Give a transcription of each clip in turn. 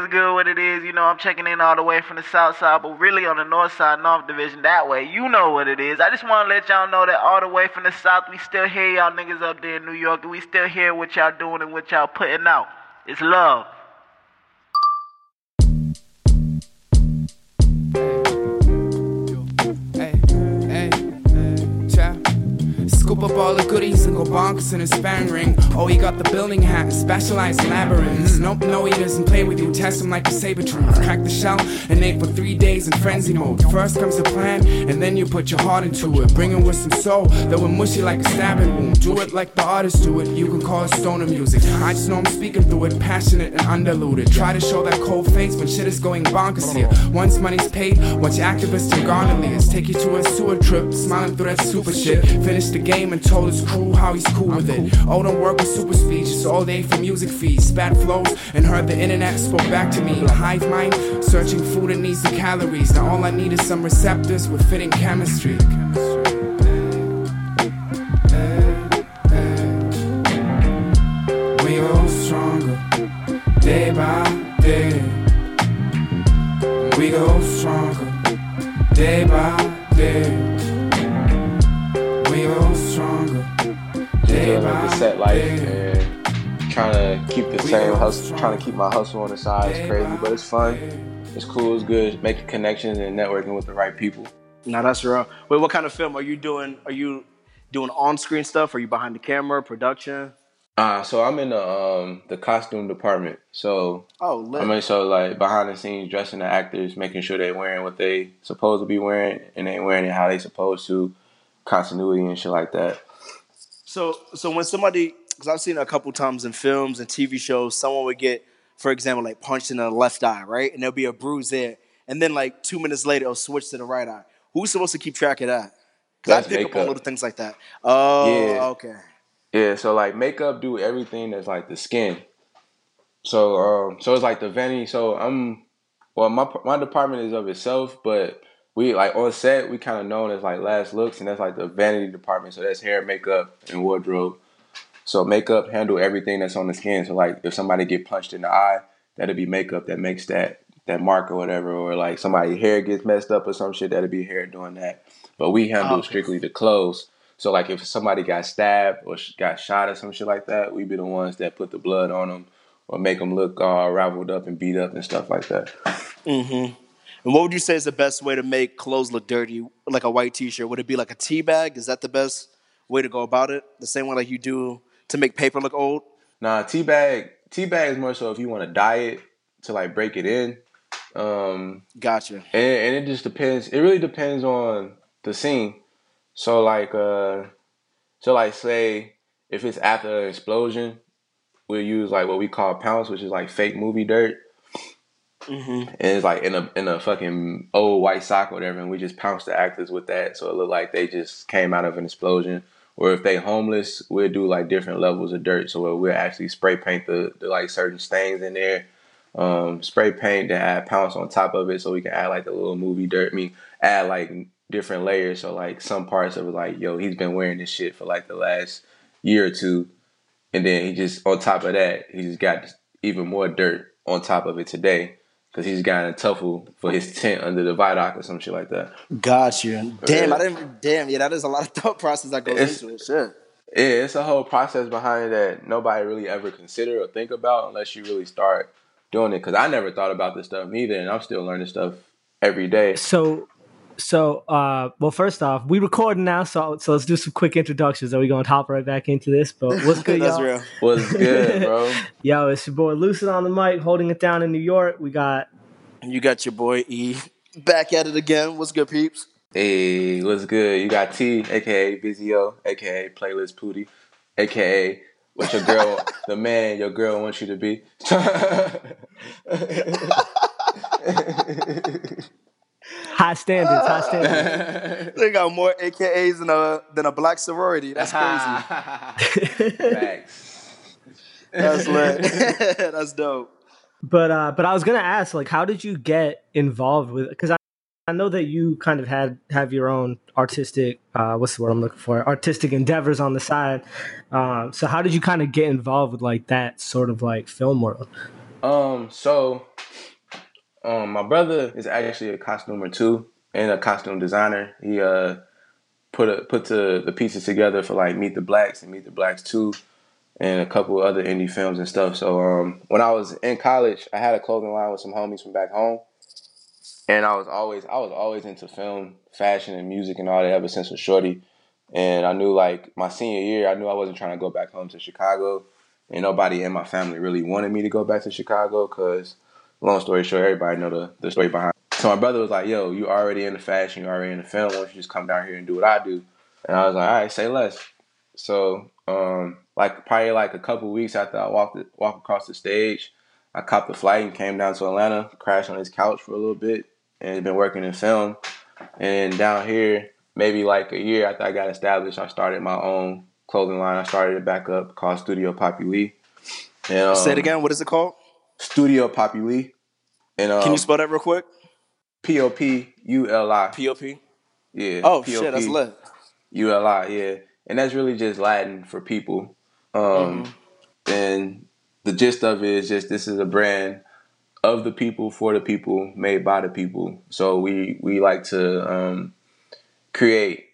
what's good, what it is. You know, I'm checking in all the way from the south side, but really on the north side, North Division, that way. You know what it is. I just want to let y'all know that all the way from the south, we still hear y'all niggas up there in New York, and we still hear what y'all doing and what y'all putting out. It's love. Scoop up all the goodies and go bonkers in a span ring. Oh, he got the building hat, specialized in labyrinths. Mm. Nope, no, he doesn't play with you. Test him like a saber tooth. Crack the shell and ache for three days in frenzy mode. First comes the plan, and then you put your heart into it. Bring it with some soul that will mushy like a stabbing wound. Do it like the artists do it. You can call it stoner music. I just know I'm speaking through it, passionate and undiluted. Try to show that cold face when shit is going bonkers here. Once money's paid, watch activists and gondoliers take you to a sewer trip, smiling through that super shit. Finish the game and told his crew how he's cool with it. Oh, don't work with super speech, it's all day for music feeds. Spat flows and heard the internet spoke back to me. Hive mind, searching food that needs the calories. Now all I need is some receptors with fitting chemistry. Hustle, trying to keep my hustle on the side. It's crazy, but it's fun. It's cool. It's good. Making connections and networking with the right people. Now that's real. Wait, what kind of film are you doing? Are you doing on-screen stuff? Are you behind the camera, production? Uh, so I'm in the um the costume department. So Oh, lit. I mean, so like behind the scenes, dressing the actors, making sure they're wearing what they supposed to be wearing, and they wearing it how they supposed to, continuity and shit like that. So, so when somebody, because I've seen a couple times in films and TV shows, someone would get, for example, like punched in the left eye, right, and there'll be a bruise there, and then like two minutes later, it'll switch to the right eye. Who's supposed to keep track of that? Because I pick up on makeup. little things like that. Oh, Yeah. okay. Yeah, so like makeup do everything that's like the skin. So um so it's like the vanity. So I'm well my my department is of itself, but we like on set we kind of known as like last looks, and that's like the vanity department. So that's hair, makeup, and wardrobe. So makeup handle everything that's on the skin. So like if somebody get punched in the eye, that'll be makeup that makes that that mark or whatever. Or like somebody hair gets messed up or some shit, that'll be hair doing that. But we handle Okay. strictly the clothes. So like if somebody got stabbed or got shot or some shit like that, we be the ones that put the blood on them or make them look all raveled up and beat up and stuff like that. Mm-hmm. And what would you say is the best way to make clothes look dirty, like a white T-shirt? Would it be like a tea bag? Is that the best way to go about it? The same way like you do to make paper look old? Nah, tea bag, tea bag is more so if you want to dye it to like break it in. Um, Gotcha. and, and it just depends. It really depends on the scene. So like, uh, so like, say if it's after an explosion, we'll use like what we call pounce, which is like fake movie dirt. Mm-hmm. and it's like in a in a fucking old white sock or whatever, and we just pounce the actors with that, so it look like they just came out of an explosion. Or if they homeless, we'll do like different levels of dirt, so we'll actually spray paint the, the like certain stains in there, um, spray paint, then add pounce on top of it, so we can add like the little movie dirt. I mean, add like different layers, so like some parts of it, like yo, he's been wearing this shit for like the last year or two, and then he just on top of that, he just got even more dirt on top of it today because he's got a tuffle for his tent under the viaduct or some shit like that. Gotcha. Damn, I didn't. Damn, yeah, that is a lot of thought process that goes It's- into it. Shit. Yeah, it's a whole process behind it that nobody really ever consider or think about unless you really start doing it. Because I never thought about this stuff neither, and I'm still learning stuff every day. So, so uh, well, first off, we recording now, so so let's do some quick introductions. Are we going to hop right back into this? But what's good, That's y'all? real. What's good, bro? Yo, it's your boy Lucid on the mic, holding it down in New York. We got You got your boy E back at it again. What's good, peeps? Hey, what's good? You got T, aka Vizio, aka Playlist Pooty, aka what your girl, the man your girl wants you to be. high standards, high standards. They got more AKAs than a than a black sorority. That's crazy. Facts. That's lit. That's dope. But uh, but I was gonna ask, like, how did you get involved with? Because I, I know that you kind of had have your own artistic, uh, what's the word I'm looking for? Artistic endeavors on the side. Um, so how did you kind of get involved with like that sort of like film world? Um, so Um, my brother is actually a costumer too and a costume designer. He uh put a, put the the pieces together for like Meet the Blacks and Meet the Blacks Two, and a couple other indie films and stuff. So um, when I was in college, I had a clothing line with some homies from back home, and I was always I was always into film, fashion, and music and all that ever since a shorty. And I knew like my senior year, I knew I wasn't trying to go back home to Chicago, and nobody in my family really wanted me to go back to Chicago because, long story short, everybody know the the story behind. So my brother was like, "Yo, you already in the fashion, you already in the film. Why don't you just come down here and do what I do?" And I was like, "All right, say less." So, um, like probably like a couple weeks after I walked walked across the stage, I copped the flight and came down to Atlanta, crashed on his couch for a little bit, and been working in film. And down here, maybe like a year after I got established, I started my own clothing line. I started it back up called Studio Populi. And, um, Say it again. What is it called? Studio Populi. And um, can you spell that real quick? P O P U L I. P O P. Yeah. Oh P-O-P, shit, that's lit. U L I. Yeah, and that's really just Latin for people. Um, mm-hmm. and the gist of it is just this is a brand of the people for the people, made by the people. So we we like to um, create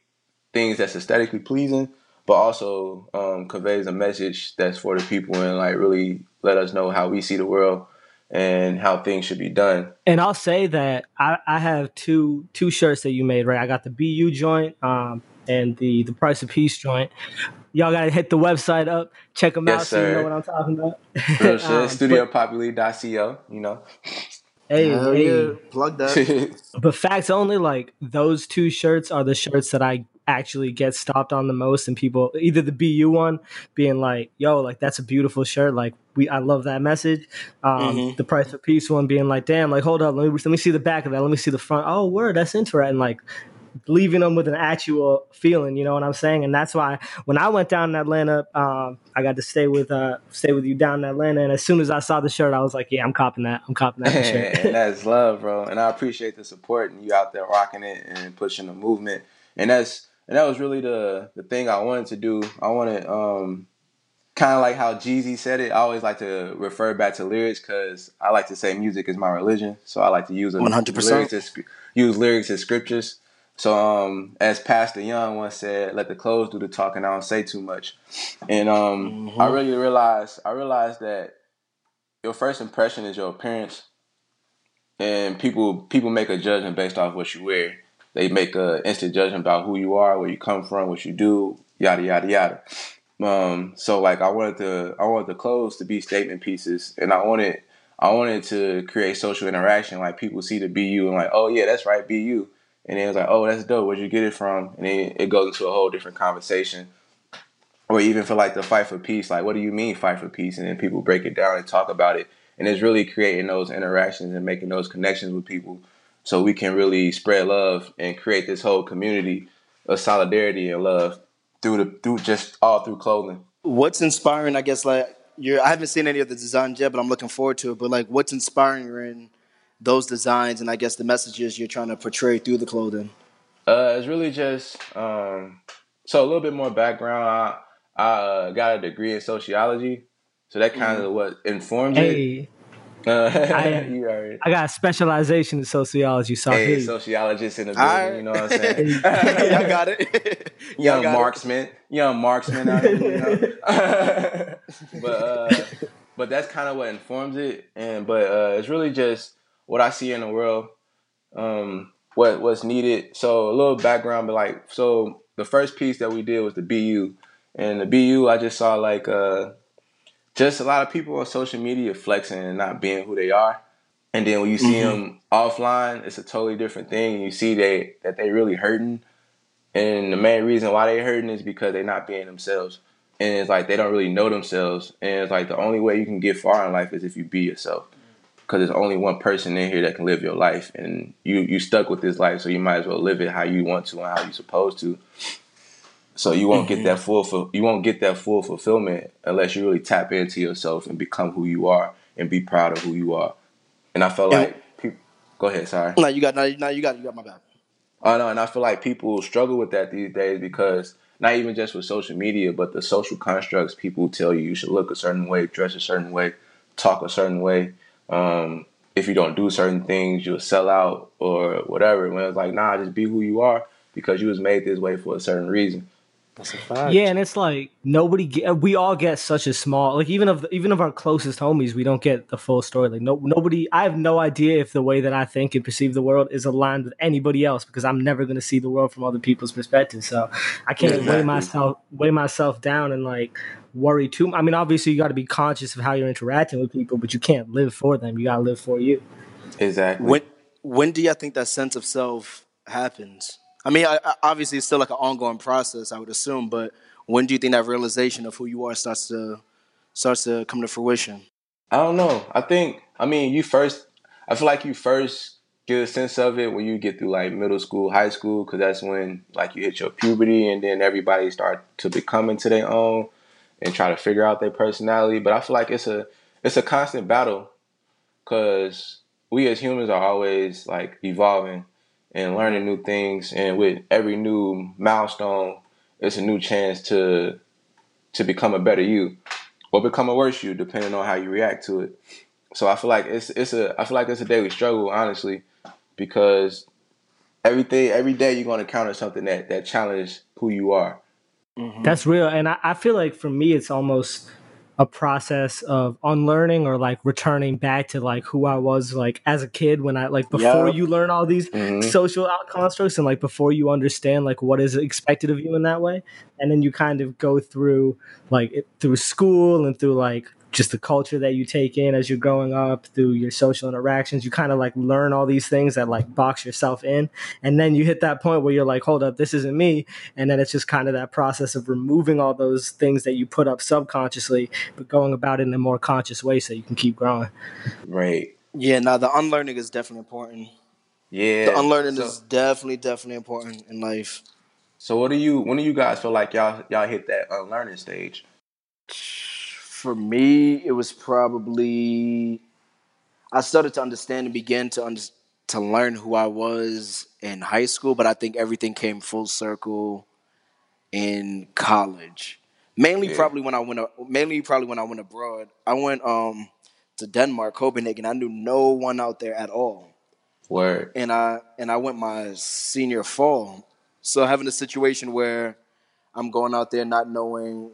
things that's aesthetically pleasing, but also um, conveys a message that's for the people and like really let us know how we see the world and how things should be done. And I'll say that I, I have two two shirts that you made, right? I got the BU joint um, and the the price of peace joint. Y'all gotta hit the website up, check them yes, out, sir. so you know what I'm talking about. Real shit, um, studiopopuli.co, you know. Hey, hey. Yeah. plug that. but facts only, like those two shirts are the shirts that I actually get stopped on the most and people either the BU one being like, yo, like that's a beautiful shirt. Like we I love that message. Um mm-hmm. the price of peace one being like, damn, like hold up, let me let me see the back of that. Let me see the front. Oh word, that's interesting. Like leaving them with an actual feeling, you know what I'm saying? And that's why when I went down in Atlanta, um, I got to stay with uh, stay with you down in Atlanta. And as soon as I saw the shirt, I was like, yeah, I'm copping that. I'm copping that shirt. and that's love, bro. And I appreciate the support and you out there rocking it and pushing the movement. And that's and that was really the the thing I wanted to do. I wanted um kind of like how Jeezy said it. I always like to refer back to lyrics because I like to say music is my religion. So I like to use one hundred percent use lyrics as scriptures. So um, as Pastor Young once said, "Let the clothes do the talking. I don't say too much." And um, mm-hmm. I really realized I realized that your first impression is your appearance, and people people make a judgment based off what you wear they make a instant judgment about who you are, where you come from, what you do, yada yada yada. Um, so like I wanted the I wanted the clothes to be statement pieces, and I wanted I wanted to create social interaction. Like people see the BU and like, oh yeah, that's right, BU, and then it was like, oh that's dope. Where'd you get it from? And then it goes into a whole different conversation. Or even for like the fight for peace, like what do you mean fight for peace? And then people break it down and talk about it, and it's really creating those interactions and making those connections with people so we can really spread love and create this whole community of solidarity and love through the through just all through clothing. What's inspiring? I guess like you're. I haven't seen any of the designs yet, but I'm looking forward to it. But like, what's inspiring those designs and I guess the messages you're trying to portray through the clothing? Uh, it's really just um, so a little bit more background. I, I uh, got a degree in sociology, so that kind of mm. what informs hey. it. Uh, I, I, got a specialization in sociology, so hey, sociologist in the building. Right. You know what I'm saying? Y'all got it. young got marksman, it. young marksman. Out here, you know? but uh, but that's kind of what informs it, and but uh, it's really just what I see in the world, um, what what's needed. So a little background, but like so the first piece that we did was the BU, and the BU I just saw like uh just a lot of people on social media flexing and not being who they are. And then when you see mm-hmm. them offline, it's a totally different thing. You see they that they really hurting, and the main reason why they hurting is because they're not being themselves. And it's like they don't really know themselves. And it's like the only way you can get far in life is if you be yourself. Because there's only one person in here that can live your life, and you you stuck with this life, so you might as well live it how you want to and how you're supposed to. So you won't mm-hmm. get that full you won't get that full fulfillment unless you really tap into yourself and become who you are and be proud of who you are. And I feel like people, go ahead, sorry. No, you got no, no, you got you got my back. I know, and I feel like people struggle with that these days because not even just with social media, but the social constructs people tell you you should look a certain way, dress a certain way, talk a certain way. Um, if you don't do certain things, you'll sell out or whatever. When it's like, nah, just be who you are because you was made this way for a certain reason. That's a fact. Yeah, and it's like nobody. Get, we all get such a small. Like even of even of our closest homies, we don't get the full story. Like no nobody. I have no idea if the way that I think and perceive the world is aligned with anybody else because I'm never going to see the world from other people's perspective. So I can't weigh Exactly. myself weigh myself down and like worry too. I mean, obviously you got to be conscious of how you're interacting with people, but you can't live for them. You got to live for you. Exactly. When when do you think that sense of self happens? I mean, I, I, obviously it's still like an ongoing process, I would assume. But when do you think that realization of who you are starts to starts to come to fruition? I don't know. I think I mean you first. I feel like you first get a sense of it when you get through like middle school, high school, because that's when like you hit your puberty, and then everybody start to become into their own and try to figure out their personality. But I feel like it's a it's a constant battle because we as humans are always like evolving and learning new things, and with every new milestone, it's a new chance to to become a better you or become a worse you, depending on how you react to it. So I feel like it's it's a I feel like it's a daily struggle, honestly, because everything every day you're gonna encounter something that that challenge who you are. That's real. And I, I feel like for me, it's almost a process of unlearning or like returning back to like who I was like as a kid when I like before Yeah. you learn all these Mhm. social out constructs and like before you understand like what is expected of you in that way. And then you kind of go through like it, through school and through like just the culture that you take in as you're growing up through your social interactions you kind of like learn all these things that like box yourself in and then you hit that point where you're like hold up this isn't me and then it's just kind of that process of removing all those things that you put up subconsciously but going about it in a more conscious way so you can keep growing Right. Yeah, now the unlearning is definitely important. Yeah. The unlearning so, is definitely, definitely important in life. so what do you when do you guys feel like y'all y'all hit that unlearning stage? For me, it was probably I started to understand and begin to under, to learn who I was in high school, but I think everything came full circle in college. Mainly, Yeah. probably when I went. Mainly, probably when I went abroad. I went um to Denmark, Copenhagen. I knew no one out there at all. Word. and I and I went my senior fall. So having a situation where I'm going out there not knowing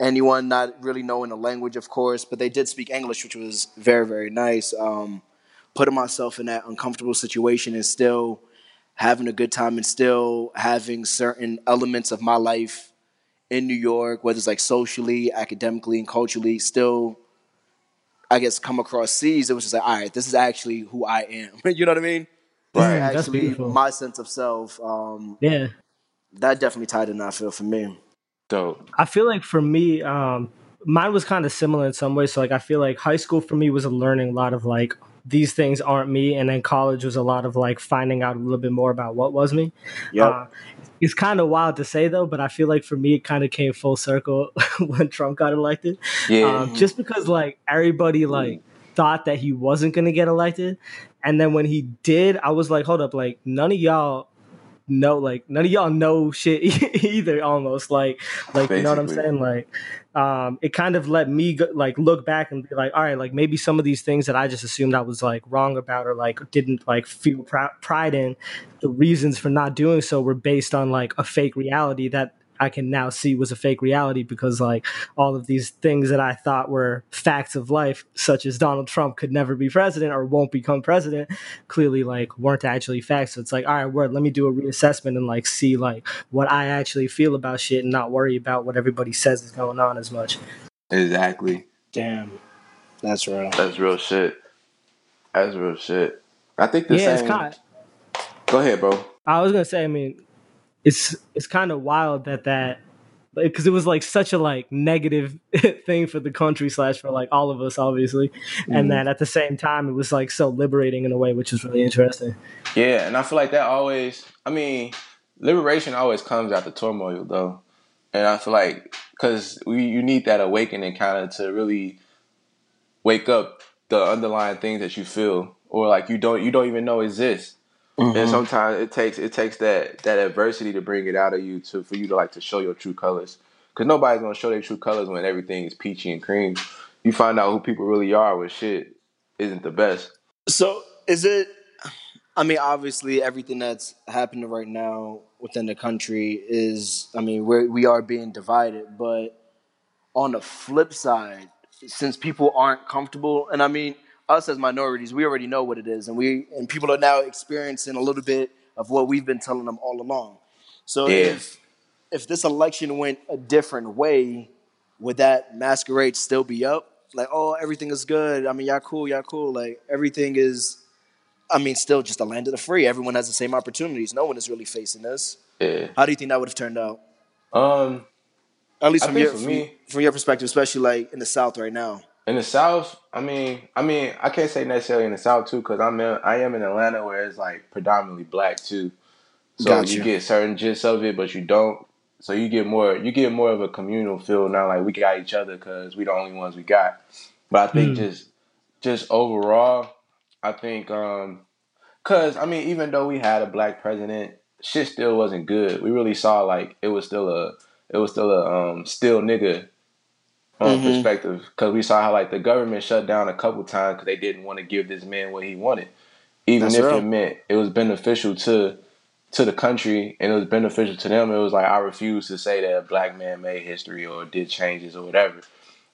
anyone, not really knowing the language, of course, but they did speak English, which was very very nice. Um, putting myself in that uncomfortable situation and still having a good time and still having certain elements of my life in New York, whether it's like socially, academically, and culturally, still. I guess come across seas, it was just like, all right, this is actually who I am. you know what I mean? This Right. is That's actually beautiful. my sense of self. Um, yeah that definitely tied in. I feel for me. Dope. I feel like for me, um, mine was kind of similar in some ways. So like I feel like high school for me was a learning a lot of like these things aren't me, and then college was a lot of like finding out a little bit more about what was me. Yeah. Uh, it's kind of wild to say though, but I feel like for me it kind of came full circle when Trump got elected. Yeah. Um, just because like everybody like thought that he wasn't gonna get elected, and then when he did, I was like, hold up, like none of y'all know like none of y'all know shit either almost like like you know what i'm saying? Like um it kind of let me go, like look back and be like all right like maybe some of these things that i just assumed i was like wrong about or like didn't like feel pr- pride in the reasons for not doing so were based on like a fake reality that I can now see was a fake reality because like all of these things that I thought were facts of life, such as Donald Trump could never be president or won't become president, clearly like weren't actually facts. So it's like, all right, word, let me do a reassessment and like see like what I actually feel about shit and not worry about what everybody says is going on as much. Exactly. Damn, that's real. That's real shit. That's real shit. I think the yeah, same. it's kind. Go ahead, bro. I was gonna say, I mean, it's it's kind of wild that that because it was like such a like negative thing for the country slash for like all of us obviously and mm-hmm. then at the same time it was like so liberating in a way which was really interesting Yeah, and I feel like that always. I mean, liberation always comes after turmoil, though, and I feel like because we you need that awakening kind of to really wake up the underlying things that you feel or like you don't you don't even know exist. And mm-hmm. sometimes it takes it takes that that adversity to bring it out of you to for you to like to show your true colors. Because nobody's gonna show their true colors when everything is peachy and cream. You find out who people really are when shit isn't the best. So is it? I mean, obviously, everything that's happening right now within the country is. I mean, we we are being divided, but on the flip side, since people aren't comfortable, and I mean, us as minorities, we already know what it is, and we and people are now experiencing a little bit of what we've been telling them all along. So Yeah. if if this election went a different way, would that masquerade still be up? Like, oh, everything is good. I mean, y'all cool, y'all cool. Like everything is. I mean, still just a land of the free. Everyone has the same opportunities. No one is really facing this. Yeah. How do you think that would have turned out? Um, At least from your for from, from your perspective, especially like in the South right now. In the South, I mean, I mean, I can't say necessarily in the South too, because I'm in, I am in Atlanta where it's like predominantly black too. So Gotcha. you get certain gist of it, but you don't. So you get more, you get more of a communal feel now. Like we got each other because we the only ones we got. But I think just, just overall, I think, um, cause I mean, even though we had a black president, shit still wasn't good. We really saw like it was still a, it was still a um still nigga um, Mhm. perspective because we saw how like the government shut down a couple times because they didn't want to give this man what he wanted, even That's if real. it meant it was beneficial to to the country and it was beneficial to them. It was like I refuse to say that a black man made history or did changes or whatever.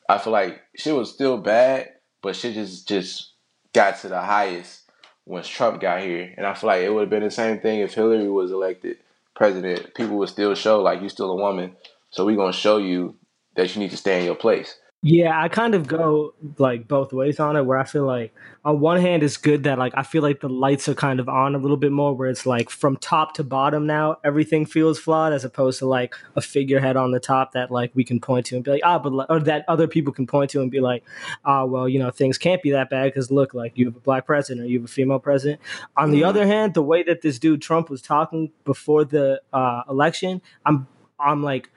I feel like shit was still bad, but shit just just got to the highest once Trump got here, and I feel like it would have been the same thing if Hillary was elected president. People would still show like you still a woman, so we gonna show you that you need to stay in your place. Yeah, I kind of go like both ways on it where I feel like on one hand it's good that like I feel like the lights are kind of on a little bit more where it's like from top to bottom now everything feels flawed as opposed to like a figurehead on the top that like we can point to and be like ah but or that other people can point to and be like ah well you know things can't be that bad because look like you have a black president or you have a female president. On the other hand, the way that this dude Trump was talking before the uh, election, I'm I'm like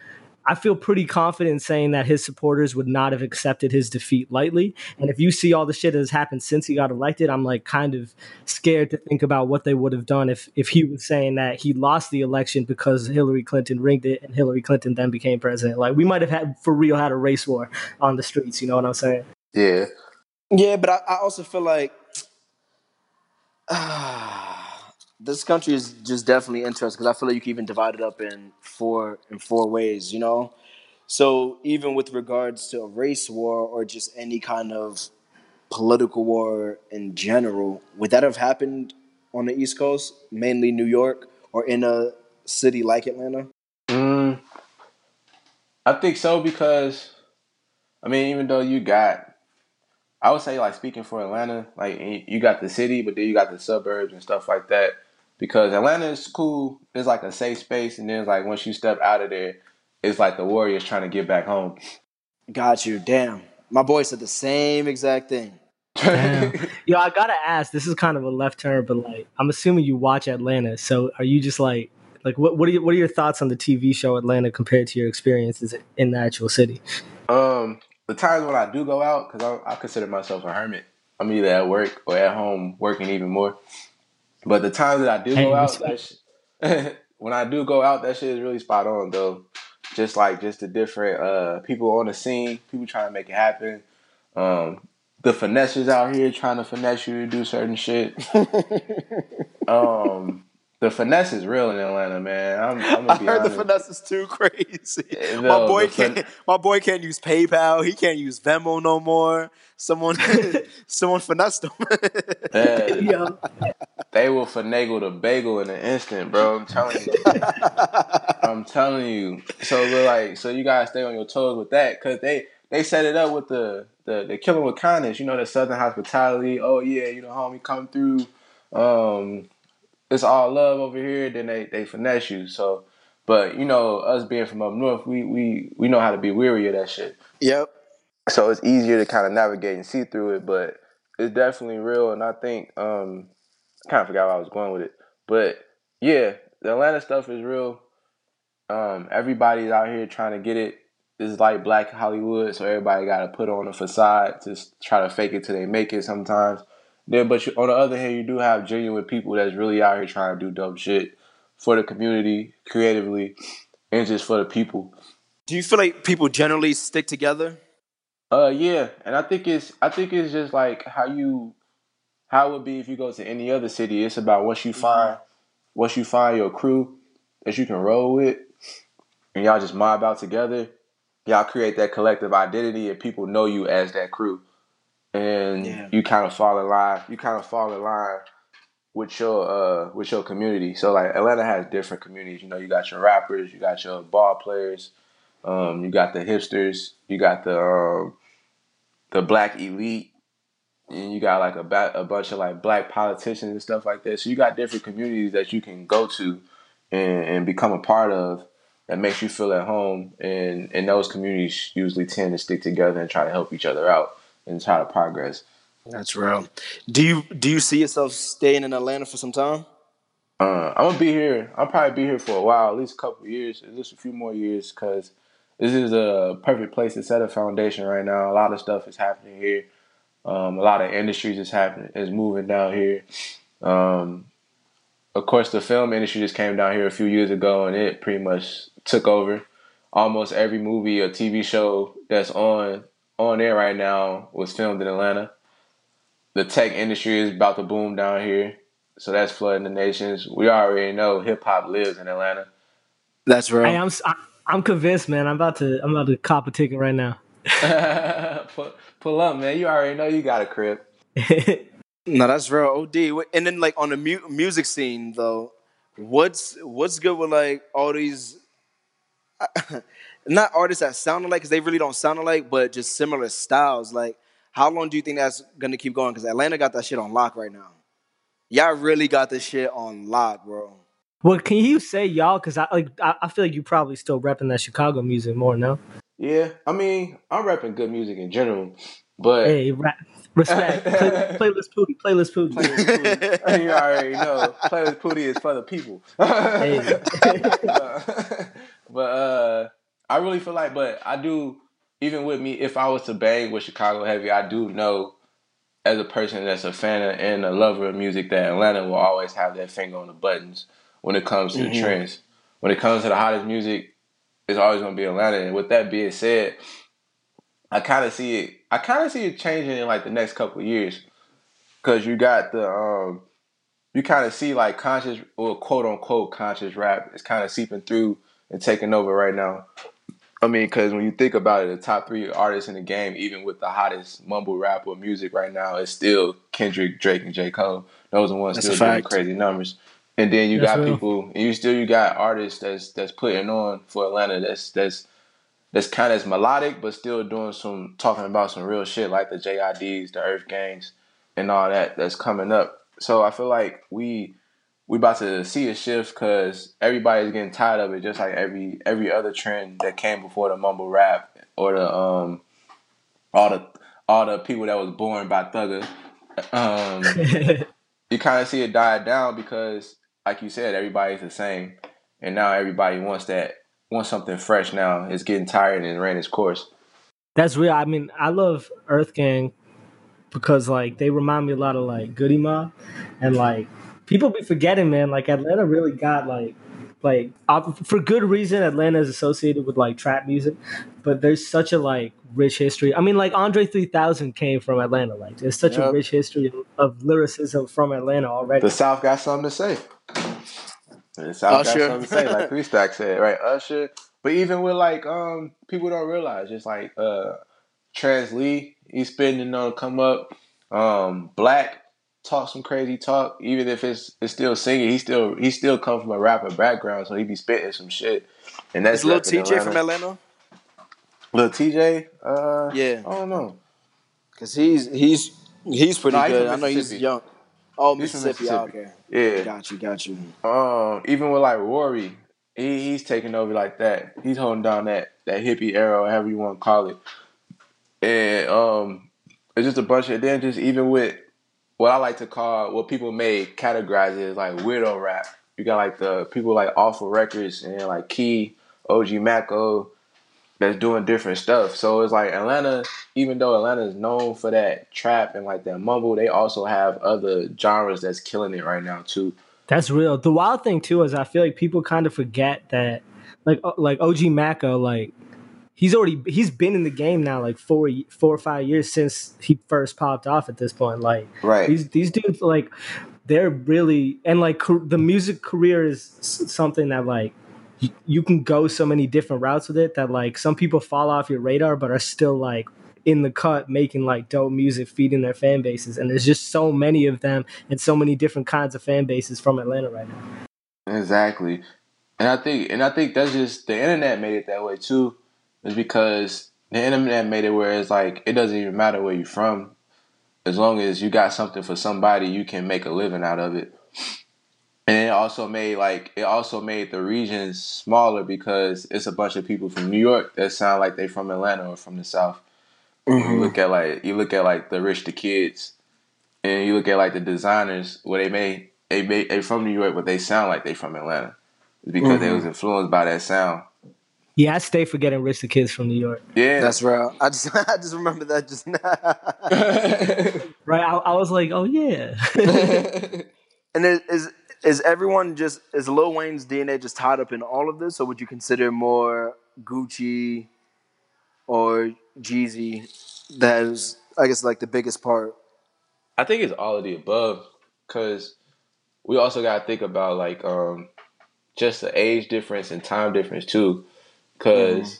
I feel pretty confident saying that his supporters would not have accepted his defeat lightly. And if you see all the shit that has happened since he got elected, I'm like kind of scared to think about what they would have done if if he was saying that he lost the election because Hillary Clinton rigged it and Hillary Clinton then became president. Like we might have had for real had a race war on the streets. You know what I'm saying? Yeah, Yeah, but I, I also feel like this country is just definitely interesting because I feel like you can even divide it up in four in four ways. You know, so even with regards to a race war or just any kind of political war in general, would that have happened on the East Coast, mainly New York, or in a city like Atlanta? mm, I think so because I mean, even though you got, I would say like speaking for Atlanta, like you got the city, but then you got the suburbs and stuff like that. Because Atlanta is cool, it's like a safe space, and then it's like once you step out of there, it's like the Warriors trying to get back home. Got you. Damn, my boy said the same exact thing. Damn. Yo, I gotta ask. This is kind of a left turn, but like, I'm assuming you watch Atlanta. So, are you just like, like, what what are your, what are your thoughts on the TV show Atlanta compared to your experiences in the actual city? Um, the times when I do go out, because I, I consider myself a hermit. I'm either at work or at home working even more. But the times that I do go out, respect. that sh- when I do go out, that shit is really spot on though. Just like just the different uh people on the scene, people trying to make it happen. Um, the finessers out here trying to finesse you to do certain shit. um, the finesse is real in Atlanta, man. I'm, I'm I gonna be heard the finesse is too crazy. Yeah, my boy fin- can't. My boy can't use PayPal. He can't use Venmo no more. Someone, someone finessed him. Yeah. Yo, They will finagle the bagel in an instant, bro. I'm telling you. I'm telling you. So look like, so you gotta stay on your toes with that, cause they they set it up with the the the killing with kindness. You know the Southern hospitality. Oh yeah, you know homie, come through. Um, it's all love over here. Then they they finesse you. So, but you know us being from up north, we we we know how to be weary of that shit. yep. So it's easier to kind of navigate and see through it, but it's definitely real. And I think um, I kind of forgot where I was going with it, but yeah, the Atlanta stuff is real. Um, everybody's out here trying to get it. It's like Black Hollywood, so everybody got to put on a facade to try to fake it till they make it. Sometimes, then, but you, on the other hand, you do have genuine people that's really out here trying to do dumb shit for the community, creatively, and just for the people. Do you feel like people generally stick together? Uh, yeah, and I think it's I think it's just like how you how it would be if you go to any other city. It's about once you find once you find your crew that you can roll with, and y'all just mob out together. Y'all create that collective identity, and people know you as that crew, and Yeah. you kind of fall in line. You kind of fall in line with your uh with your community. So like Atlanta has different communities. You know, you got your rappers, you got your ball players, um, you got the hipsters, you got the um, the black elite, and you got like a ba- a bunch of like black politicians and stuff like that. So you got different communities that you can go to and, and become a part of that makes you feel at home. And and those communities usually tend to stick together and try to help each other out and try to progress. That's real. Do you do you see yourself staying in Atlanta for some time? Uh, I'm gonna be here. I'll probably be here for a while, at least a couple of years, at least a few more years, because this is a perfect place to set a foundation right now. A lot of stuff is happening here. Um, a lot of industries is happening, is moving down here. Um, of course, the film industry just came down here a few years ago, and it pretty much took over. Almost every movie or TV show that's on on there right now was filmed in Atlanta. The tech industry is about to boom down here. So that's flooding the nations. We already know hip hop lives in Atlanta. That's real. Hey, I'm s- I- I'm convinced, man. I'm about to I'm about to cop a ticket right now. pull, pull up, man. You already know you got a crib. No, that's real. OD. And then like on the mu- music scene though, what's what's good with like all these not artists that sound alike because they really don't sound alike, but just similar styles. Like, how long do you think that's gonna keep going? Because Atlanta got that shit on lock right now. Y'all really got this shit on lock, bro. well, can you say y'all? Because I like I, I feel like you probably still repping that Chicago music more. No, Yeah, I mean, I'm repping good music in general, but hey, rap, respect. Play, playlist Pootie, playlist Pootie. you already know playlist Pootie is for the people. Hey. but uh, I really feel like, but I do. Even with me, if I was to bang with Chicago Heavy, I do know as a person that's a fan of, and a lover of music that Atlanta will always have that finger on the buttons when it comes to the trends. When it comes to the hottest music, it's always going to be Atlanta. And with that being said, I kind of see it. I kind of see it changing in like the next couple of years because you got the um, you kind of see like conscious or quote unquote conscious rap is kind of seeping through and taking over right now. I mean, because when you think about it, the top three artists in the game, even with the hottest mumble rap or music right now, is still Kendrick, Drake, and J. Cole. Those are ones That's still doing crazy numbers. And then you That's got real. people, and you still you got artists that's that's putting on for Atlanta. That's that's that's kind of melodic, but still doing some talking about some real shit like the JIDs, the Earth Gangs, and all that that's coming up. So I feel like we we about to see a shift because everybody's getting tired of it, just like every every other trend that came before the mumble rap or the um all the all the people that was born by Thugger. Um, you kind of see it die down because, like you said, everybody's the same, and now everybody wants that wants something fresh. Now it's getting tired and it ran its course. That's real. I mean, I love Earth Gang because like they remind me a lot of like Goodie Mob, and like people be forgetting, man. Like Atlanta really got like like uh, for good reason. Atlanta is associated with like trap music, but there's such a like rich history. I mean, like Andre 3000 came from Atlanta. Like there's such a rich history of lyricism from Atlanta already. The South got something to say. The South Usher. got something to say, like Three Stack said, right? Usher. But even with like um people don't realize, just like uh Trans Lee, he's spitting on come up. Um 6LACK talk some crazy talk, even if it's it's still singing, he still he still come from a rapper background, so he be spitting some shit. And that's Is Lil repping TJ from Atlanta? Little TJ? Uh Yeah. I don't know. Cause he's he's he's pretty No, good. from I know he's young. Oh, He's from Mississippi. oh, okay. Yeah. Got you. Got you. Um, even with like Rory, he, he's taking over like that. He's holding down that that hippie era, however you want to call it. And um, it's just a bunch of then just even with what I like to call what people may categorize as like weirdo rap. You got like the people like Awful Records and like Key, OG Maco, that's doing different stuff. So it's like Atlanta, even though Atlanta is known for that trap and like that mumble, they also have other genres that's killing it right now too. That's real. The wild thing too is I feel like people kind of forget that, like uh, like OG Maco, like he's already he's been in the game now like four four or five years since he first popped off. At this point, like Right. these these dudes like they're really and like the music career is something that like you, you can go so many different routes with it that like some people fall off your radar but are still like in the cut making like dope music feeding their fan bases and there's just so many of them and so many different kinds of fan bases from atlanta right now Exactly. And I think and I think that's just the internet made it that way too. Is because the internet made it where it's like it doesn't even matter where you're from. As long as you got something for somebody, you can make a living out of it. And it also made like it also made the regions smaller because it's a bunch of people from New York that sound like they're from Atlanta or from the South. When You mm-hmm. look at like you look at like the rich the kids, and you look at like the Desiigners where they made they made they from New York, but they sound like they from Atlanta. It's because they mm-hmm. was influenced by that sound. Yeah i stay for getting rich the kids from new york Yeah, That's real. I just I just remember that just now. right i, I was like oh yeah and is, is is everyone just is Lil Wayne's DNA just tied up in all of this, or would you consider more Gucci or Jeezy that is I guess like the biggest part? I think it's all of the above because we also got to think about like um, just the age difference and time difference too. Mm-hmm. Because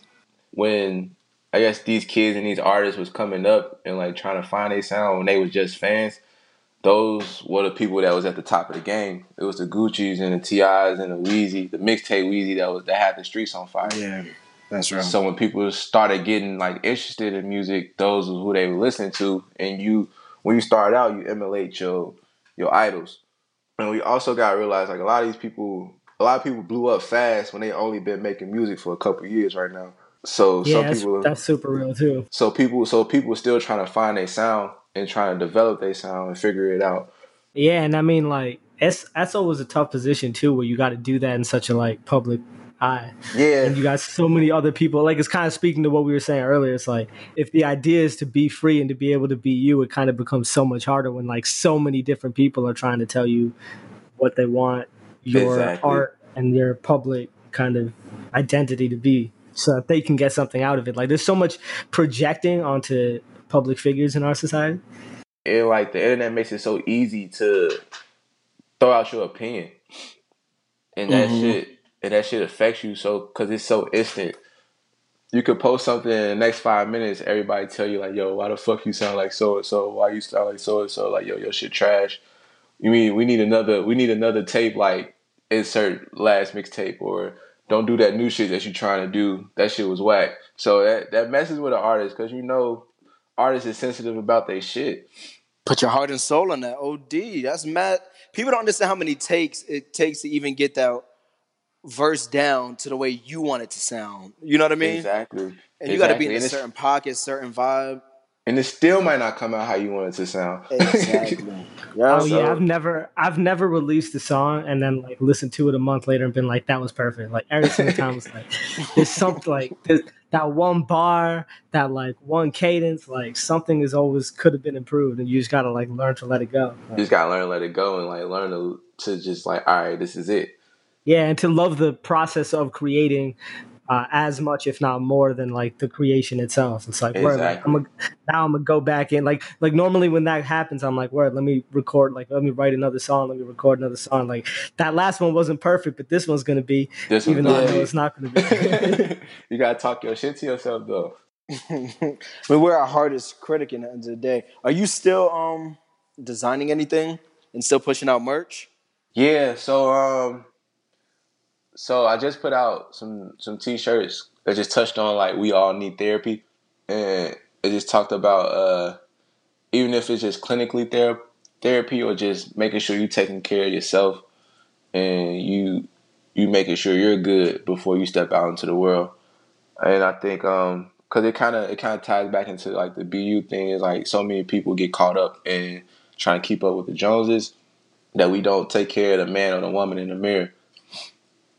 when I guess these kids and these artists was coming up and like trying to find a sound when they was just fans, those were the people that was at the top of the game. It was the Gucci's and the T.I.'s and the Weezy, the mixtape Weezy that was that had the streets on fire. Yeah, that's right. So when people started getting like interested in music, those was who they were listening to, and you when you start out, you emulate your your idols. And we also got to realize like a lot of these people, a lot of people blew up fast when they only been making music for a couple years right now. So yeah some people, that's super real too so people, so people still trying to find their sound and trying to develop their sound and figure it out. Yeah, and I mean like it's that's always a tough position too, where you got to do that in such a like public eye, Yeah, and you got so many other people. Like it's kind of speaking to what we were saying earlier. It's like if the idea is to be free and to be able to be you, it kind of becomes so much harder when like so many different people are trying to tell you what they want your Exactly. art and your public kind of identity to be, so that they can get something out of it. Like there's so much projecting onto public figures in our society. and like the internet makes it so easy to throw out your opinion, and that mm-hmm. shit and that shit affects you so because it's so instant. You could post something in the next five minutes, everybody tell you like, "Yo, why the fuck you sound like so and so? Why you sound like so and so? Like, yo, your shit trash." You mean we need another? We need another tape like insert last mixtape or don't do that new shit that you're trying to do. That shit was whack. So that that messes with an artist because you know artists is sensitive about their shit. Put your heart and soul on that. OD. That's mad. People don't understand how many takes it takes to even get that verse down to the way you want it to sound. You know what I mean? Exactly. And you got to be in a certain pocket, certain vibe. And it still might not come out how you want it to sound. Exactly. yeah. Oh So- yeah, I've never I've never released a song and then like listened to it a month later and been like that was perfect. Like every single time it's like there's something like there's that one bar, that like one cadence, like something is always could have been improved and you just gotta like learn to let it go. you just gotta learn to let it go and like learn to to just like, all right, this is it. Yeah, and to love the process of creating uh, as much, if not more, than like the creation itself. It's like, word, like I'm gonna, now I'm gonna go back in. Like, like normally when that happens, I'm like, word, let me record. Like, let me write another song. Let me record another song. Like that last one wasn't perfect, but this one's gonna be. This even though I know it's not gonna be. you gotta talk your shit to yourself though. I mean, we're our hardest critic in the end of the day. Are you still um designing anything and still pushing out merch? Yeah, so um so I just put out some some t-shirts that just touched on like we all need therapy and it just talked about uh even if it's just clinically ther- therapy or just making sure you're taking care of yourself and you you making sure you're good before you step out into the world. And I think um cuz it kind of it kind of ties back into like the BU thing is like so many people get caught up in trying to keep up with the Joneses that we don't take care of the man or the woman in the mirror.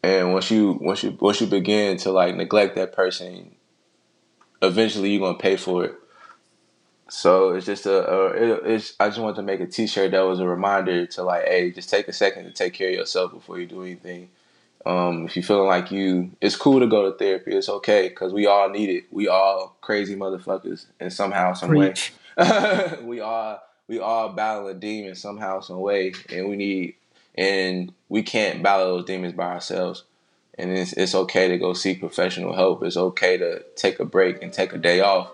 And once you once you once you begin to like neglect that person, eventually you're gonna pay for it. So it's just a, a it, it's I just wanted to make a T-shirt that was a reminder to like, hey, just take a second to take care of yourself before you do anything. Um, if you're feeling like you, it's cool to go to therapy. It's okay because we all need it. We all crazy motherfuckers, and somehow, some Preach. way, we all we all battle a demon somehow, some way, and we need and we can't battle those demons by ourselves. And it's it's okay to go seek professional help. It's okay to take a break and take a day off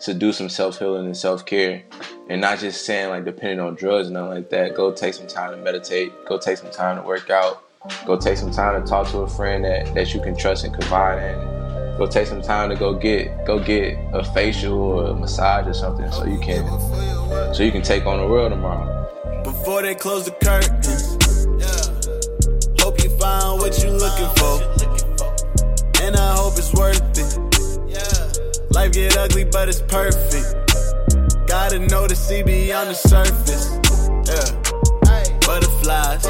to do some self healing and self care, and not just saying like depending on drugs and nothing like that. Go take some time to meditate. Go take some time to work out. Go take some time to talk to a friend that, that you can trust and confide in. Go take some time to go get go get a facial or a massage or something so you can so you can take on the world tomorrow. Before they close the curtains, what you looking for, and I hope it's worth it. Life get ugly, but it's perfect. Gotta know to see beyond the surface. Yeah. Butterflies.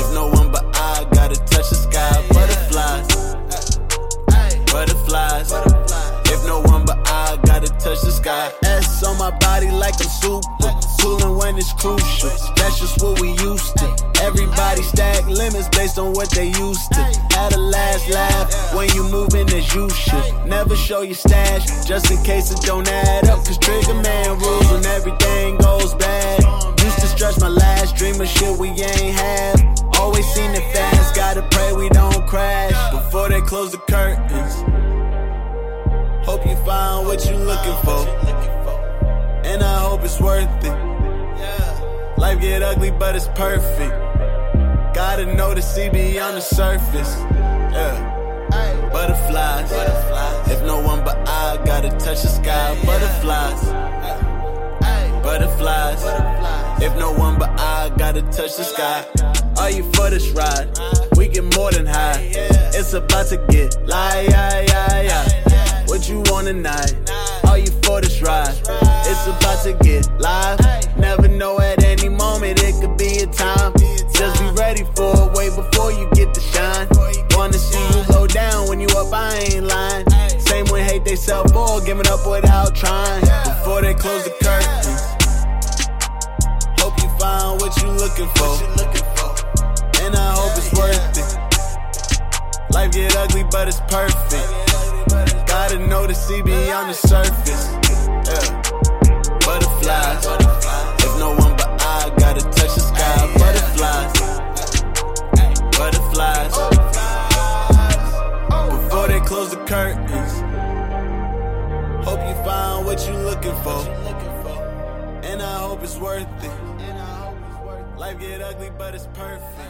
If no one but I gotta touch the sky, butterflies. Butterflies. If no one but I gotta touch the sky. S on my body like I'm super. It's crucial. That's just what we used to. Everybody stack limits based on what they used to. Had a last laugh when you moving as you should. Never show your stash just in case it don't add up. Cause trigger man rules when everything goes bad. Used to stretch my last dream of shit we ain't have. Always seen it fast, gotta pray we don't crash before they close the curtains. Hope you find what you're looking for, and I hope it's worth it. Life get ugly, but it's perfect. Gotta know to see beyond the surface. Yeah. Butterflies. If no one but I gotta touch the sky, butterflies. Butterflies. If no one but I gotta touch the sky. Are you for this ride? We get more than high. It's about to get light. Yeah, yeah, yeah. What you want tonight? Are you for this ride? It's about to get live. Never know at any moment it could be a time. Just be ready for it way before you get the shine. Wanna see you low down when you up, I ain't lying. Same when hate they self for giving up without trying. Before they close the curtains. Hope you find what you looking for. And I hope it's worth it. Life get ugly, but it's perfect. Gotta know to see beyond the surface. Yeah. Butterflies. If no one but I gotta touch the sky, butterflies. Butterflies. Before they close the curtains. Hope you find what you're looking for. And I hope it's worth it. Life get ugly, but it's perfect.